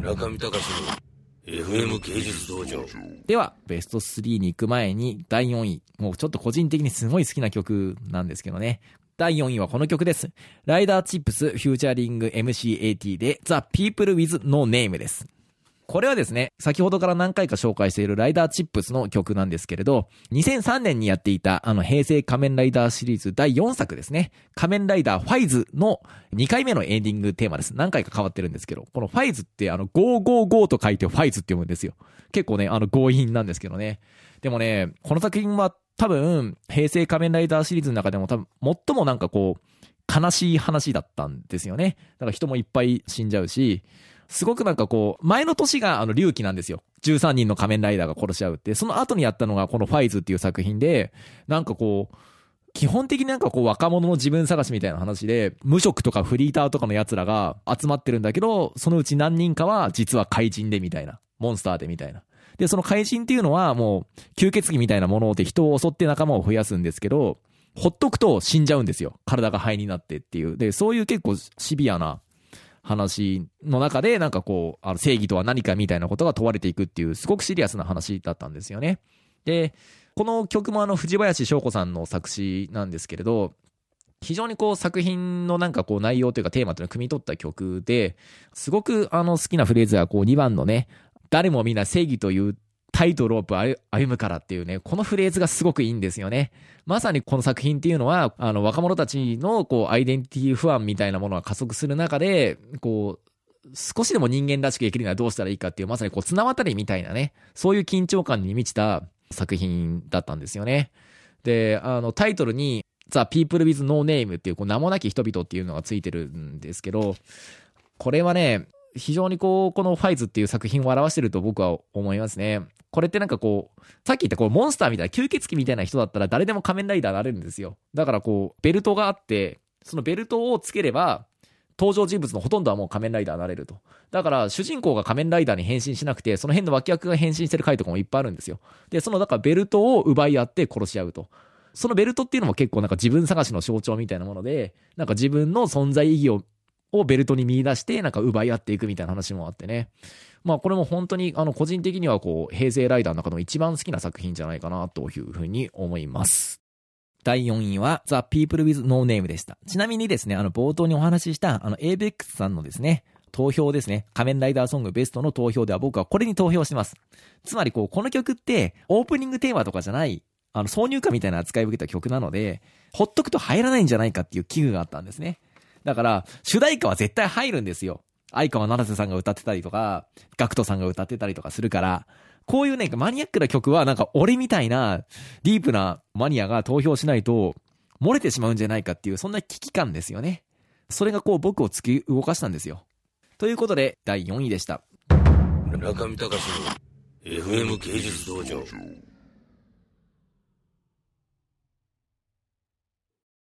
村上隆の FM 芸術道場では、ベスト3に行く前に、第4位。もうちょっと個人的にすごい好きな曲なんですけどね。第4位はこの曲です。ライダーチップスフィーチャリング MCAT で The People with No Name です。これはですね、先ほどから何回か紹介しているライダーチップスの曲なんですけれど、2003年にやっていたあの平成仮面ライダーシリーズ第4作ですね。仮面ライダーファイズの2回目のエンディングテーマです。何回か変わってるんですけど、このファイズってあの555と書いてファイズって読むんですよ。結構ね、あの強引なんですけどね。でもね、この作品は多分、平成仮面ライダーシリーズの中でも多分、最もなんかこう、悲しい話だったんですよね。だから人もいっぱい死んじゃうし、すごくなんかこう、前の年があの、隆起なんですよ。13人の仮面ライダーが殺し合うって。その後にやったのがこのファイズっていう作品で、なんかこう、基本的になんかこう若者の自分探しみたいな話で、無職とかフリーターとかの奴らが集まってるんだけど、そのうち何人かは実は怪人でみたいな。モンスターでみたいな。で、その怪人っていうのはもう吸血鬼みたいなもので人を襲って仲間を増やすんですけど、ほっとくと死んじゃうんですよ。体が灰になってっていう。で、そういう結構シビアな話の中で、なんかこう、あの正義とは何かみたいなことが問われていくっていう、すごくシリアスな話だったんですよね。で、この曲もあの、藤林翔子さんの作詞なんですけれど、非常にこう作品のなんかこう内容というかテーマというのを汲み取った曲で、すごくあの好きなフレーズがこう2番のね、誰もみんな正義というタイトロープ歩むからっていうね、このフレーズがすごくいいんですよね。まさにこの作品っていうのは、あの若者たちのこうアイデンティティ不安みたいなものが加速する中で、こう、少しでも人間らしく生きるにはどうしたらいいかっていう、まさにこう綱渡りみたいなね、そういう緊張感に満ちた作品だったんですよね。で、あのタイトルに、The People with No Name っていうこう名もなき人々っていうのがついてるんですけど、これはね、非常にこう、このファイズっていう作品を表してると僕は思いますね。これってなんかこう、さっき言ったこうモンスターみたいな吸血鬼みたいな人だったら誰でも仮面ライダーになれるんですよ。だからこう、ベルトがあって、そのベルトをつければ、登場人物のほとんどはもう仮面ライダーになれると。だから主人公が仮面ライダーに変身しなくて、その辺の脇役が変身してる回とかもいっぱいあるんですよ。で、そのだからベルトを奪い合って殺し合うと。そのベルトっていうのも結構なんか自分探しの象徴みたいなもので、なんか自分の存在意義ををベルトに見出して、なんか奪い合っていくみたいな話もあってね。まあこれも本当に、あの、個人的にはこう、平成ライダーの中の一番好きな作品じゃないかなというふうに思います。第4位は、The People with No Name でした。ちなみにですね、あの、冒頭にお話しした、あの、ABEX さんのですね、投票ですね。仮面ライダーソングベストの投票では僕はこれに投票してます。つまりこう、この曲って、オープニングテーマとかじゃない、あの、挿入歌みたいな扱いを受けた曲なので、ほっとくと入らないんじゃないかっていう危惧があったんですね。だから、主題歌は絶対入るんですよ。相川七瀬さんが歌ってたりとか、ガクトさんが歌ってたりとかするから、こういうね、マニアックな曲はなんか俺みたいなディープなマニアが投票しないと漏れてしまうんじゃないかっていう、そんな危機感ですよね。それがこう僕を突き動かしたんですよ。ということで、第4位でした。中見隆の FM 芸術道場。